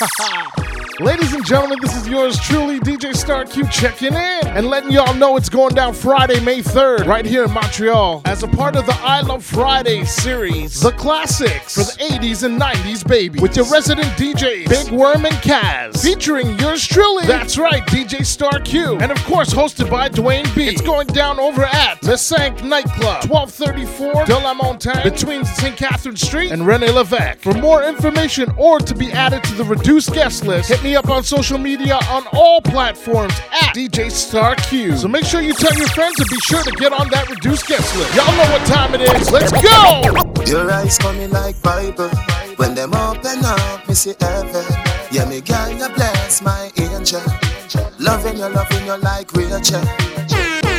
ha ha! Ladies and gentlemen, this is yours truly, DJ Star Q, checking in and letting y'all know it's going down Friday, May 3rd, right here in Montreal, as a part of the I Love Friday series, The Classics for the 80s and 90s, baby, with your resident DJs, Big Worm and Kaz, featuring yours truly. That's right, DJ Star Q, and of course hosted by Dwayne B. It's going down over at the Cinq Nightclub, 1234 De La Montagne, between St. Catherine Street and Rene Levesque. For more information or to be added to the reduced guest list, hit me up on social media on all platforms at DJ Star Q. So make sure you tell your friends and be sure to get on that reduced guest list. Y'all know what time it is. Let's go! Your eyes coming like Bible. When them open up, me see heaven. Yeah, me girl, you bless my angel. Loving you, loving you like Rachel.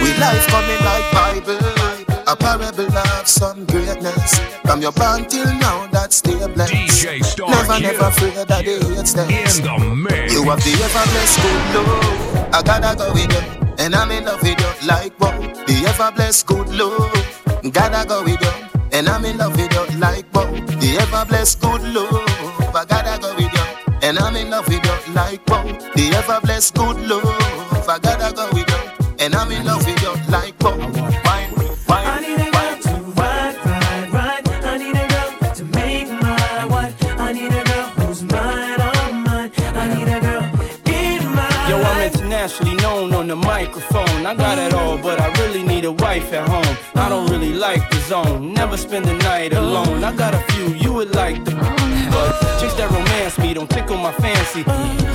We life coming like Bible. A parable of some greatness. From your born till now, that's still blessed. DJ Star Never, Q. never afraid that they hate steps. In the mix. You have the ever blessed good love. I gotta go with you, and I'm in love with you like wow. The ever blessed good love. Gotta go with you, and I'm in love with you like wow. The ever blessed good love. I gotta go with you, and I'm in love with you like wow. The ever blessed good love. I gotta go with you, and I'm in love with you like wow. Like the zone. Never spend the night alone. I got a few you would like the. But chicks that romance me don't tickle my fancy.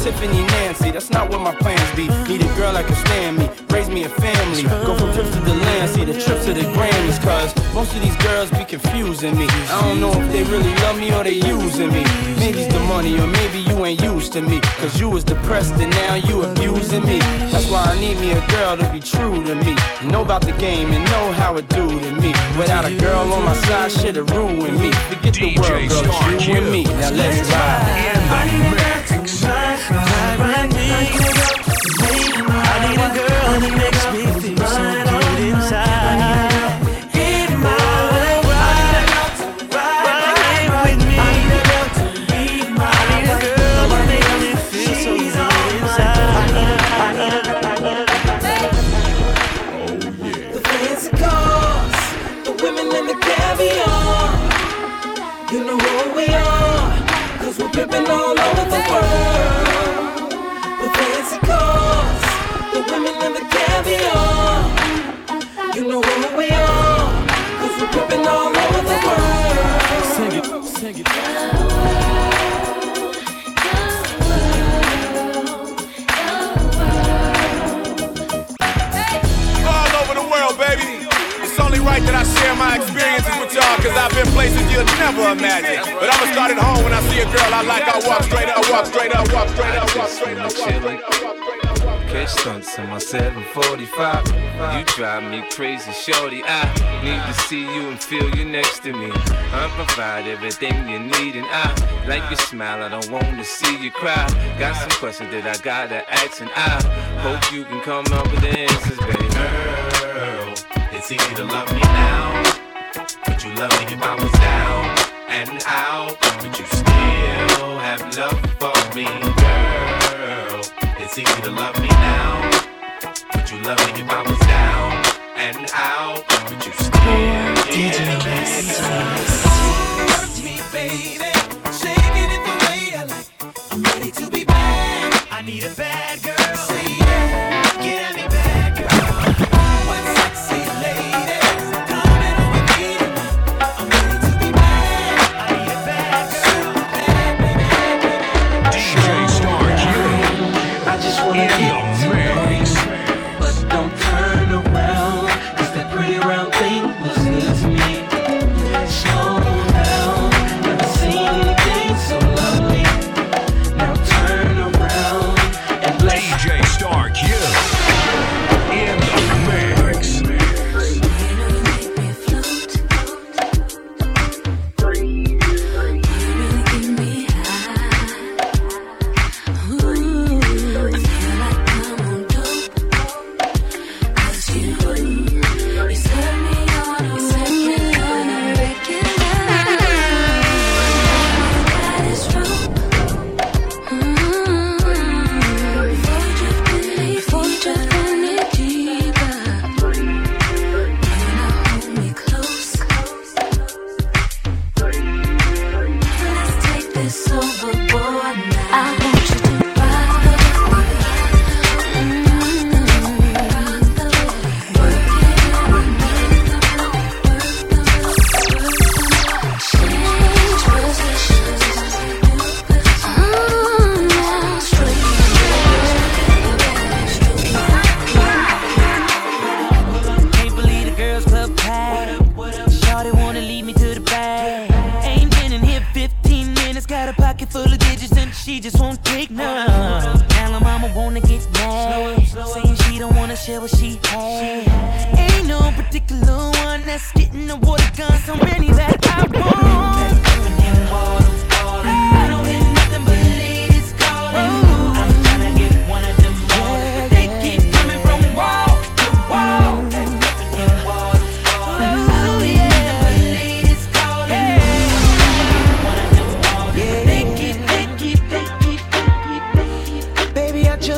Tiffany Nancy, that's not what my plans be. Need a girl that can stand me, raise me a family. Go from trips to the land, see the trips to the Grammys. Cause most of these girls be confusing me. I don't know if they really love me or they using me. Maybe it's the money or maybe you ain't used to me. Cause you was depressed and now you abusing me. That's why I need me a girl to be true to me. Know about the game and know how it do to me. Without a girl on my side, shit'll ruin me. Forget the world, girl, it's you and me. Now let's ride. I need a girl to make share my experiences with y'all, cause I've been places you'll never imagine. But I'ma start at home when I see a girl I like, I walk straight up, walk straight up, walk straight up, walk straight up, walk straight up. Catch stunts in my 745. You drive me crazy, shorty. I need to see you and feel you next to me. I provide everything you need, and I like your smile. I don't want to see you cry. Got some questions that I gotta ask, and I hope you can come up with the answers, baby. It's easy to love me now. Would you love me if I was down and out? Would you still have love for me, girl? It's easy to love me now. Would you love me if I was down and out? Would you still DJ Touch me, baby. Shaking it the way I like. I'm ready to be bad. I need a bad girl. it's overboard now. I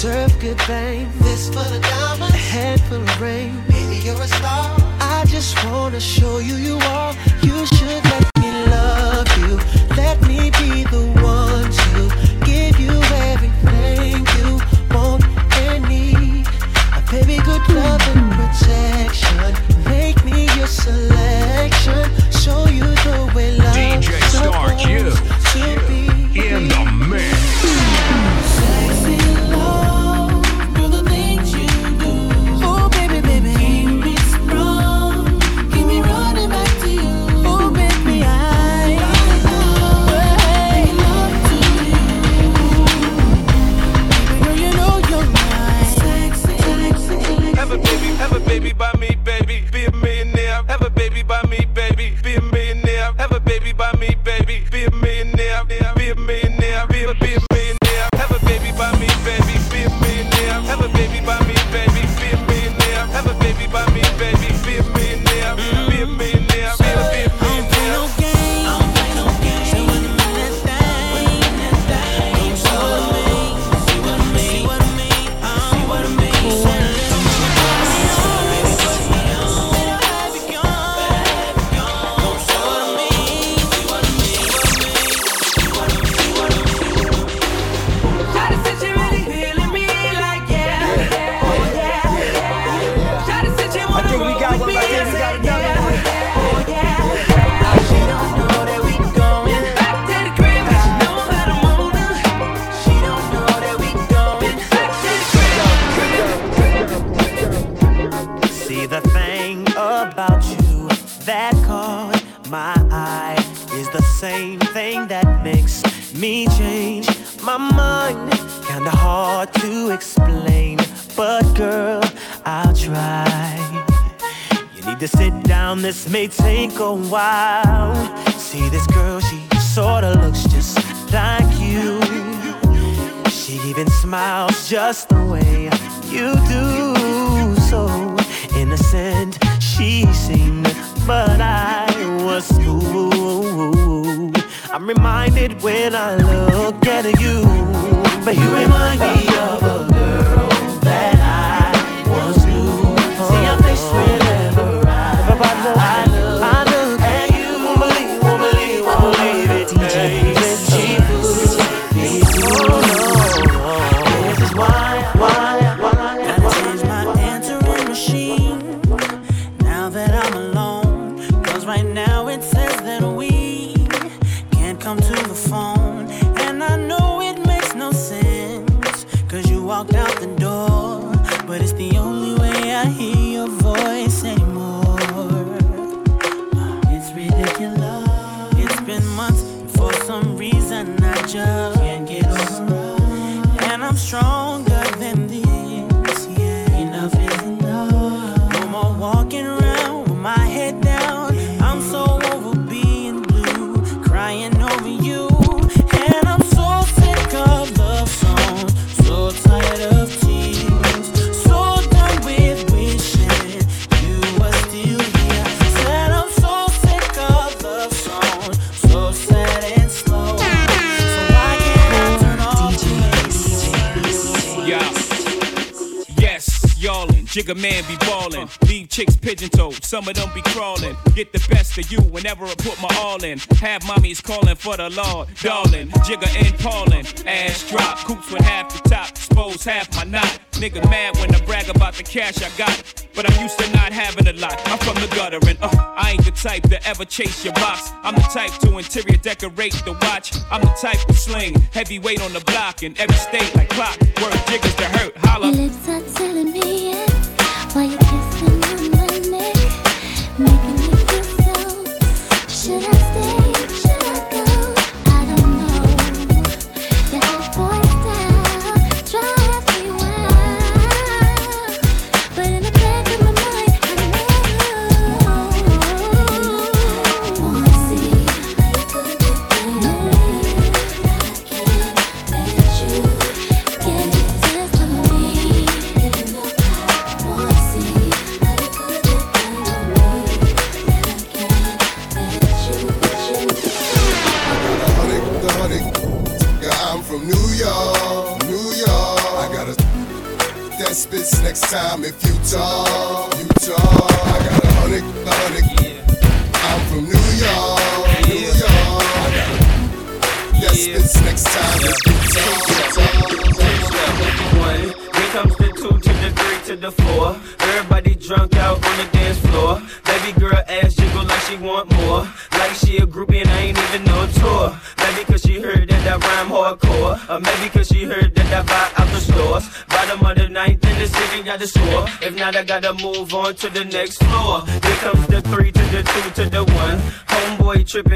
deserve good fame. This for the diamonds, a head full of rain. Maybe you're a star. I just wanna show you you are. You should let Jigga man be ballin', leave chicks pigeon toed, some of them be crawling. Get the best of you whenever I put my all in. Have mommies calling for the Lord, darling. Jigga and Paulin', ass drop, coops with half the top, expose half my knot. Nigga mad when I brag about the cash I got. But I'm used to not having a lot. I'm from the gutter and uh, I ain't the type to ever chase your box. I'm the type to interior decorate the watch. I'm the type to sling heavyweight on the block in every state like clock. Word jiggers to hurt, holla. Lips are telling me yes while you're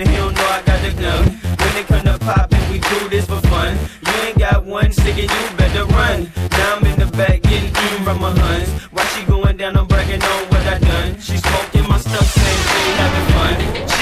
Tripping, he don't know I got the gun. When it come to poppin', we do this for fun. You ain't got one ticket, you better run. Now I'm in the back getting eaten from my huns. Why she going down, I'm bragging on what I done. She smoking my stuff, saying she ain't having fun.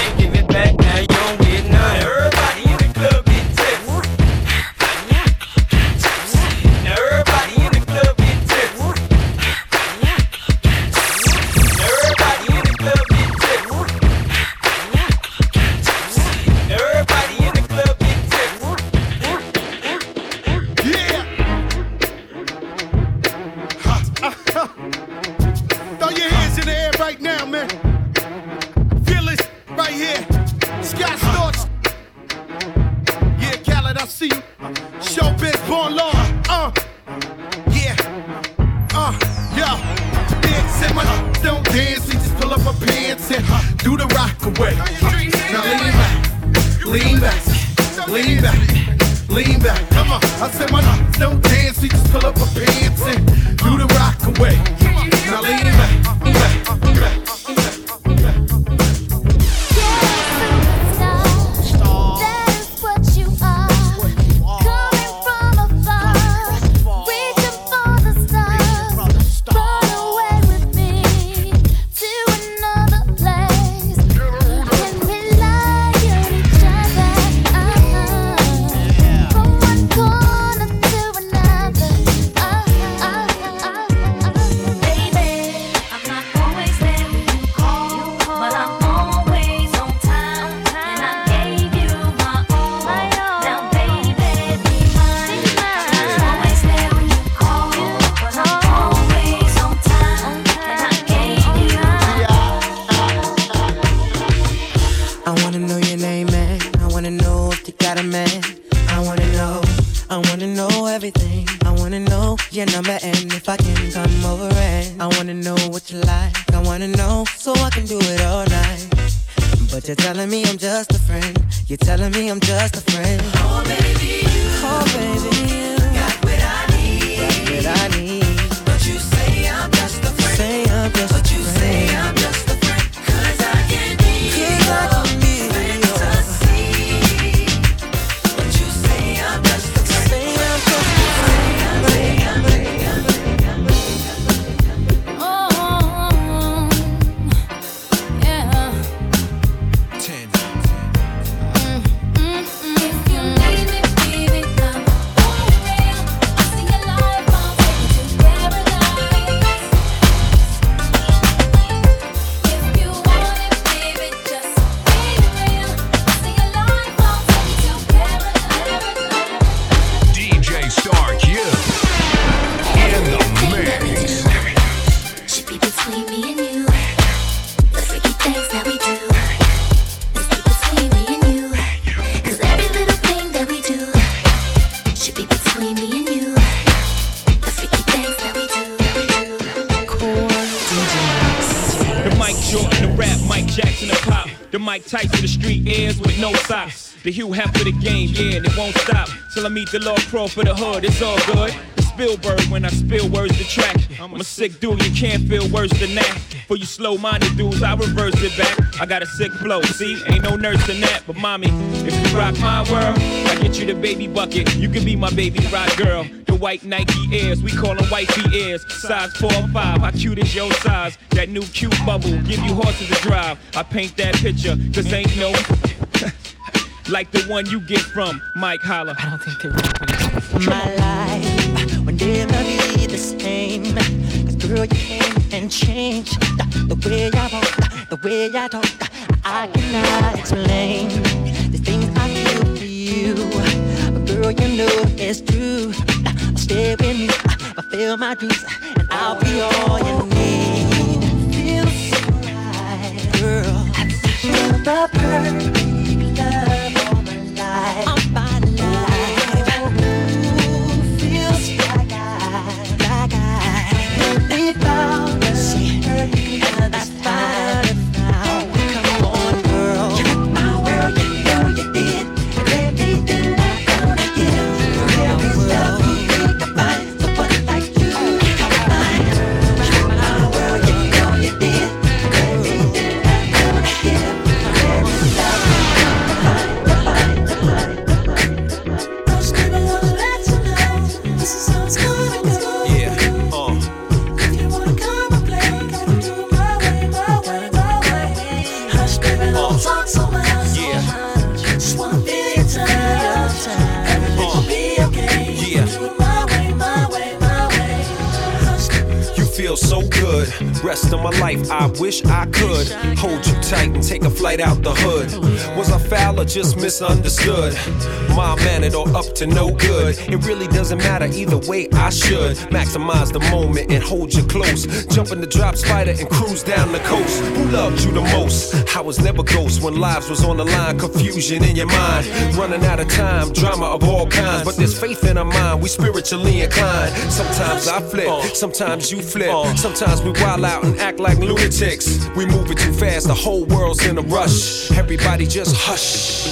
Lean back, lean back. Come on. I said my don't dance. We just pull up our pants and do the rock away. Now lean back, back, back. Wanna know everything. I wanna know your number and if I can come over and I wanna know what you like. I wanna know so I can do it all night. But you're telling me I'm just a friend. You're telling me I'm just a friend. Oh baby. Oh baby, The Hugh Hef of the game, yeah, and it won't stop. Till I meet the Lord Pro for the hood, it's all good. Spielberg when I spill words to track. I'm a sick dude, you can't feel worse than that. For you slow minded dudes, I reverse it back. I got a sick flow, see? Ain't no nurse in that. But mommy, if you rock my world, I get you the baby bucket. You can be my baby rock girl. The white Nike Airs, we call them wifey Airs. Size 4 or 5, how cute is your size? That new cute bubble, give you horses to drive. I paint that picture, cause ain't no. Like the one you get from Mike Holler. I don't think they're My life will never be the same. Cause girl, you came and changed the, the way I walk, the way I talk. I cannot explain the things I feel for you. But girl, you know it's true. Stay with me, fulfill my dreams, and I'll be all you need. Feels so right, girl. You're the perfect love like I, feel so good. Rest of my life, I wish I could hold you tight and take a flight out the hood. Was I foul or just misunderstood? My mannered or up to no good? It really doesn't matter either way. I should maximize the moment and hold you close. Jump in the drop spider and cruise down the coast. Who loved you the most? I was never ghost when lives was on the line. Confusion in your mind, running out of time. Drama of all kinds, but there's faith in our mind. We spiritually inclined. Sometimes I flip, sometimes you flip. Sometimes we wild out and act like lunatics. We moving too fast, the whole world's in a rush. Everybody just hush.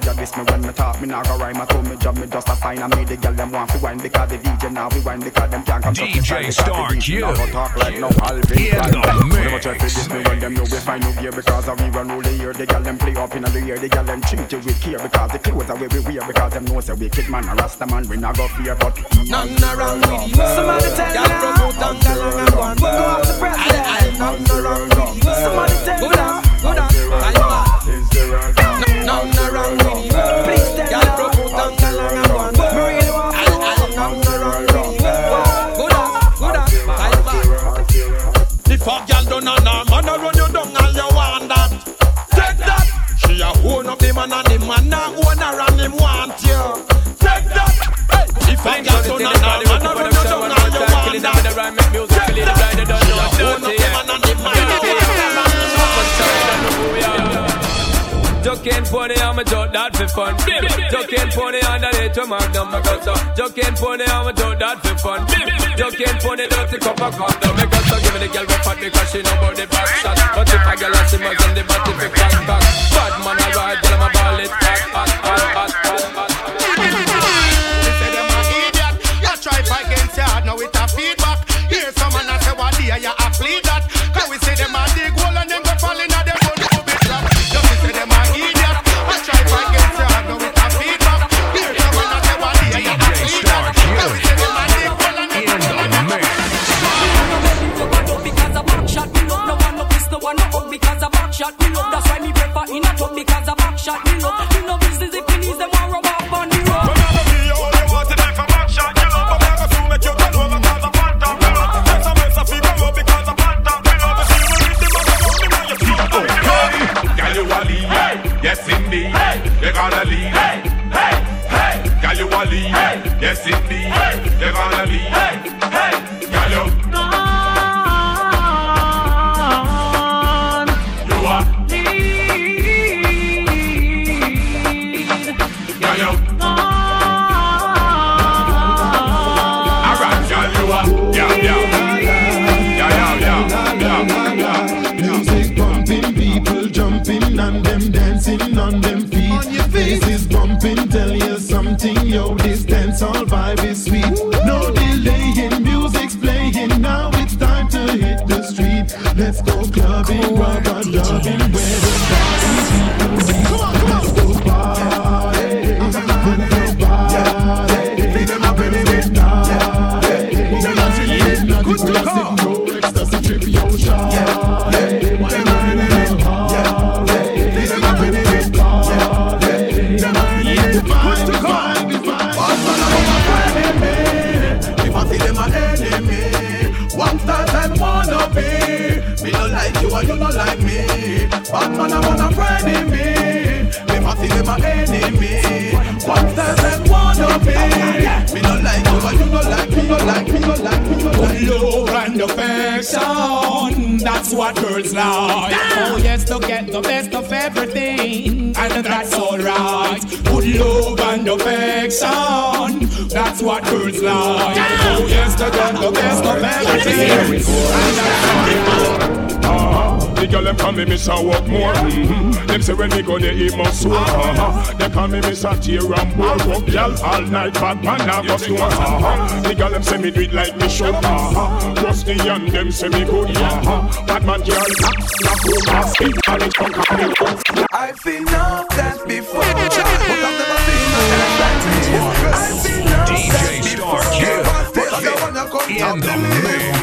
Boy you diss me when me talk, me nah go rhyme. I told me job, me just a sign. I made the girl them want to wine because the DJ now we wine because them can't come to me. DJ Star Q. Now go talk like no Alvin In Klein. the. Never try to diss me when them know we find no gear because of we run all the year. The girl them play up in the year, the girl them treat you with care because the clothes are way we wear because them know say wicked man a rasta man we not go fear but Nothing wrong with you. Somebody tell me now. Promote and tell me I'm going. We'll go up to president. Nothing wrong with you. Somebody tell me now. Go down. Nothing man man a own her and him want you. Take that. Hey. If a girl done a nah, man a run you down and you want that. Take that. She a own up man and the man a own her and him Joke and pony, I'm a joke that for fun. Joke and pony, on the way to Magnum, I got so. Joke and pony, I'm a joke that for fun. Joke and pony, dirty cup of condom. Because so give me the girl with fat because she know about the back shot. But if I got a girl has she must on the body clubbing, rubber Wanna me. See them an enemy, one start and wanna be. Me no like you and you no like me, no like me, no like me, no like me. Love and affection, that's what girls like. Ah! Oh yes, to get the best of everything, and that's alright. Good love and affection, that's what girls like. Ah! Oh yes, to get the best of everything, and that's alright. The girl them call me Miss I walk more. Mm-hmm. Them say when me go they eat my soul. Uh-huh. They call me Miss I tear and bore. Walk girl all night, bad man I go store. Uh-huh. The girl them say me do it like me should. Uh-huh. Trust the young them say me good. Uh-huh. Bad man can't knock, knock over. Speak it come come me. I've seen enough dance before, but I've never seen a dance like this. I've seen enough dance before, but I don't wanna come top me.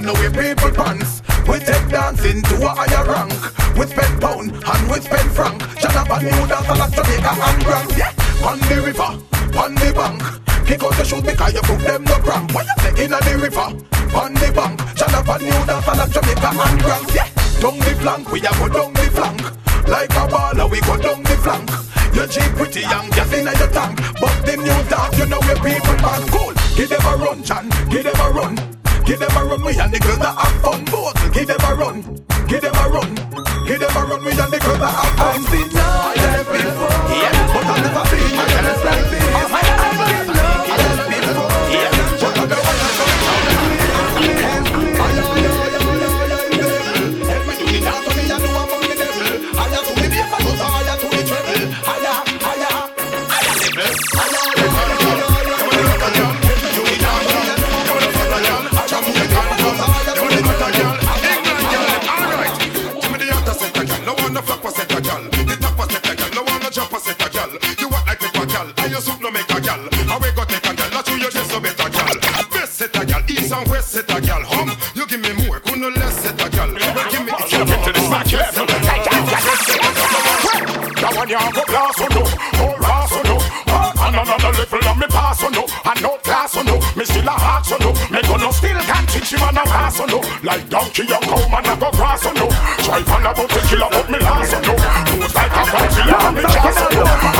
Alright, real bad man, no way people pants. We take dancing to a higher rank. We spend pound and we spend franc. And new dance like Jamaica and Grand. Yeah, on the river, on the bank. Kick out the shoes because you put them no cramp. What you say in the river, on the bank. And new dance like Jamaica and Grand. Yeah, down the flank, we a go down the flank. Like a baller, we go down the flank. You cheap pretty young, just in your tank. But the new dance, you know we people pass cool. Give them a run, Chan, give them a run. Give them a run, we and the girls that have fun. Both, give them a run, give them a run. Give them a run, we and the girls that have fun. And west set a gal hum. You give me more, couldn't less set a gal. Give me it's up into the smack, yeah. That one ya go blast on no, oh blast on no. And another level of me pass on no, and no class on no. Me still a heart on no, me gonna still can teach him and a pass on no. Like donkey you come and I go grass on no. Try find about the killer but me last on no. Moves like a Godzilla and me chance on no.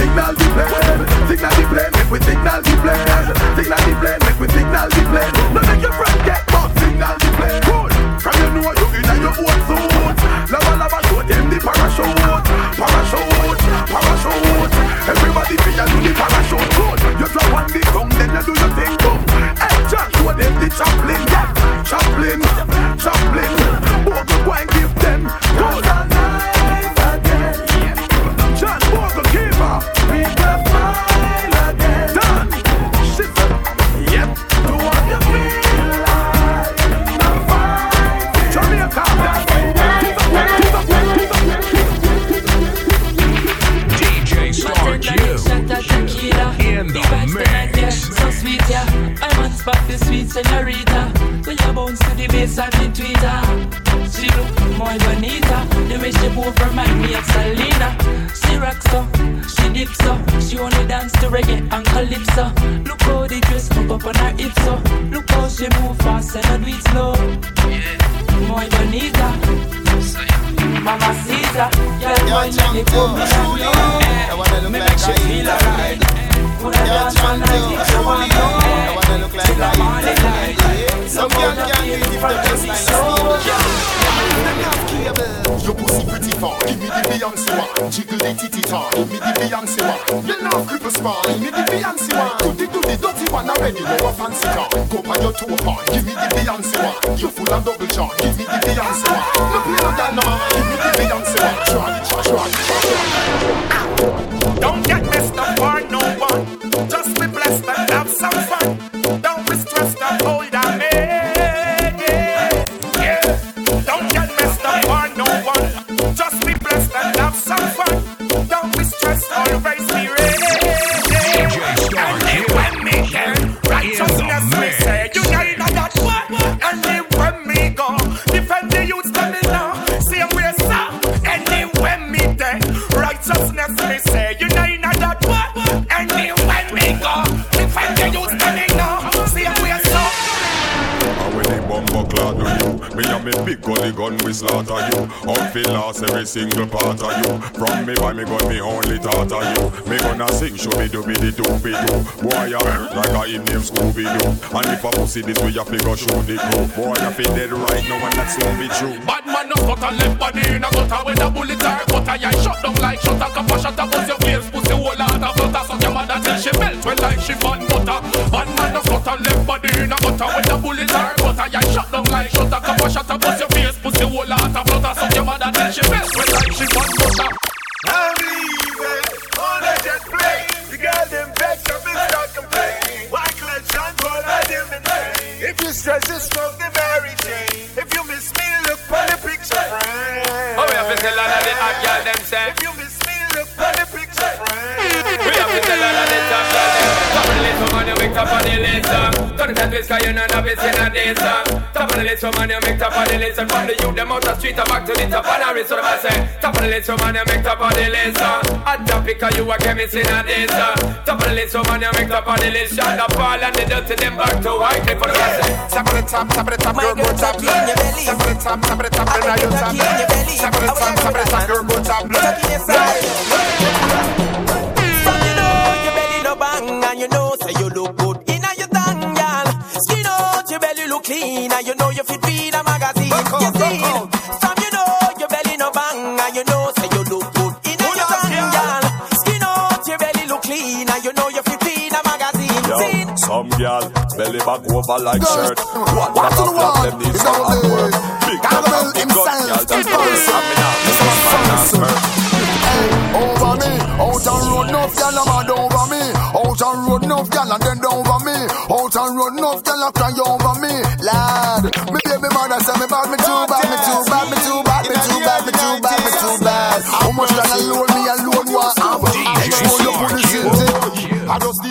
signal the plane. Signal the plane, up on her hips so. Look how she move fast and not do it slow. More bonita. Mama Caesar, girl, why not far, give me the Beyonce one. Jiggle the titty tar, give me the Beyonce one. You know cripple spawn, give me the Beyonce one. Do the do the dirty one already, know a fancy car. Go on your toe part, give me the Beyonce one. You full of double charm, give me the Beyonce one. No play no that no man, give me the Beyonce one. Try it, try it, try it. Don't get messed up for no one. Just be blessed and have some fun. Don't be stressed and hold on Outfit lost every single part of you. From me by me gun me only thought of you. Me gonna sing show me do be the do be do. Boy I like a him name Scooby Doo And if I pussy this way you fi go show the crew Boy I fi dead right now and that's won't be true. Bad man no cut a left body in a gutter with a bullet or cutter. Yeah, shut down like shut a cup shut a bust your face, pussy whole lot of flutter. So your mother till she melt well like she bun butter. Bad man no cut a left body in a gutter with a bullet or cutter. Yeah, shut down like shut a cup shut a bust your face, pussy whole lot of flutter. So your mother till she melt well like she bun butter. I'm leaving on a jet plane. The girl them vex and start complaining. Why collection for I them in? If you stress, you smoke the Mary Jane. If you miss tell all of the hot girl them say. If you miss me, look for the picture frame. We have to tell all of the top girl them. Top of the list, woman, you make top of the list. uh. Turn it and twist, 'cause you know not it's in a this. uh. Top of the list, woman, you make top of the list. And from the youth, them out the street, and back to the top of the wrist. So the man say, top of the list, woman, you make top of the list. uh. Hot topic, 'cause you a chemist in a this. uh. Top of the list, woman, you make top of the list. Shot the ball and the dirty, them back to white. For the man say, Top of the top, top of the top, girl, go top low. Top of the top, top of the top, girl, now you top low. Top of the top, top of the top, girl, go top low. From and you know say you look good in a your thang, girl. Skin out your belly look clean and you know you fit in a magazine. You see? From you know your belly no bang and you know say you look good in a your thang, girl. Skin out your belly look clean and you know you fit in a magazine. See? Yo, some girl belly back over like shirt. What what a flap them need some hard work. Big up and big gun, girl that's first. I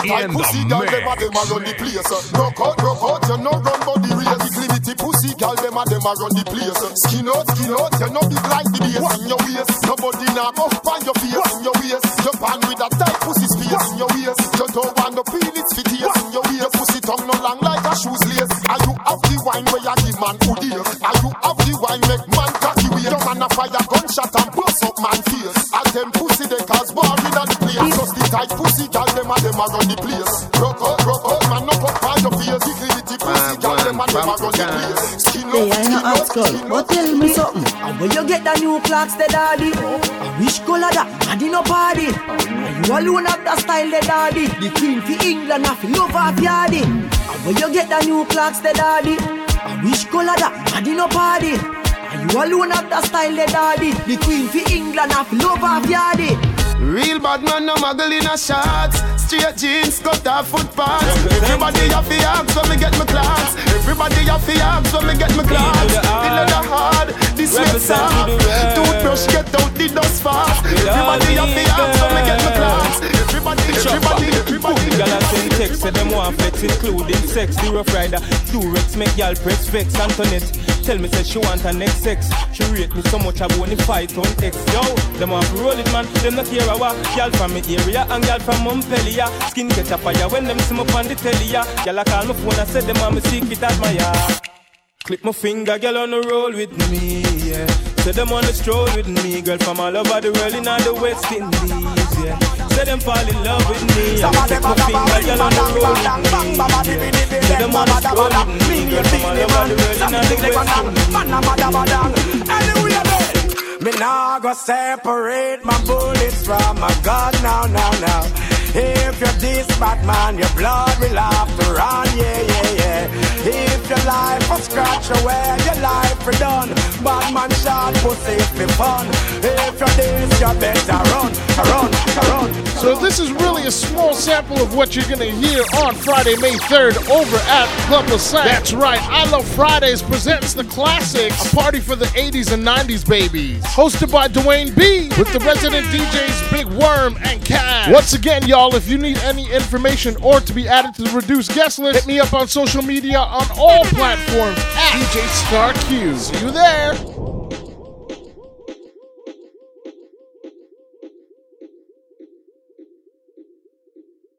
Just the type pussy girl them a them a run the place. Rock out, rock out, you no run body race. Declivity pussy girl them a them a run the place. Skin out, skin out, you no big like the base in your waist. Nobody now go find your face in your waist. You pan with a tight pussy space in your waist. You don't want no feel it's fit in your waist. Pussy tongue no long like a shoes lace. Are you have the wine where you give man good ear? Are you have the wine make man cocky weird? Your man a fire gunshot and bust up man face. As them pussy they cause war in the place. Just the tight pussy them a them a run the place. Rock out, rock out, man knock up on your face. Declivity pussy girl them a them a run the place. Skin Hey, out, I skin know out, hot girl, but tell me something. And where you get the new Clarks, the daddy? I wish color that, daddy no party. And you alone have the style, the daddy. The queen for England, I feel love of yardy. And where you get the new Clarks, the daddy? I wish color that, daddy no party. And you And you alone have the style, the daddy. The queen for England, have love of yardy. Real bad man, no muggle in a shots. Straight jeans, cut off foot pants. Everybody have the axe when me get my class. Everybody have the axe when me get my class. The leather hard, the sweat soft. Toothbrush get out the dust fast. Everybody have the axe when me get my class. Everybody, everybody, everybody. Send text, say them want flex, including sex. The rough rider, Durex, make y'all press vex. Antoinette, tell me say she want her next sex. She rate me so much I won't fight on X. Yo, them want roll it man, them not care a Y'all from me area and y'all from Montpellier. Skin get a fire when them see me on the telly. ya. Y'all a call my phone and say them want me secret admire. Clip my finger, girl on the roll with me, yeah. Say them on the stroll with me, girl from all over the world in all the West Indies, yeah. Say them fall in love with me, yeah. Clip my finger, girl on the roll with me. Say them on the stroll with me, girl from all over the world in all the West Indies. Me nah go separate my bullets from my gun now, now, now. If you're this bad man, your blood will have to run, yeah, yeah, yeah. If your life was scratch away, your life for done. Bad man shot pussy for fun. If you're this, you better run, run, run. So this is really a small sample of what you're gonna hear on Friday, May 3rd over at Club Lasalle. That's right, I Love Fridays presents the classics, a party for the 80s and 90s babies. Hosted by Dwayne B with the resident DJs Big Worm and Cash. Once again, y'all, if you need any information or to be added to the reduced guest list, hit me up on social media on all platforms at DJ Star Q. See you there.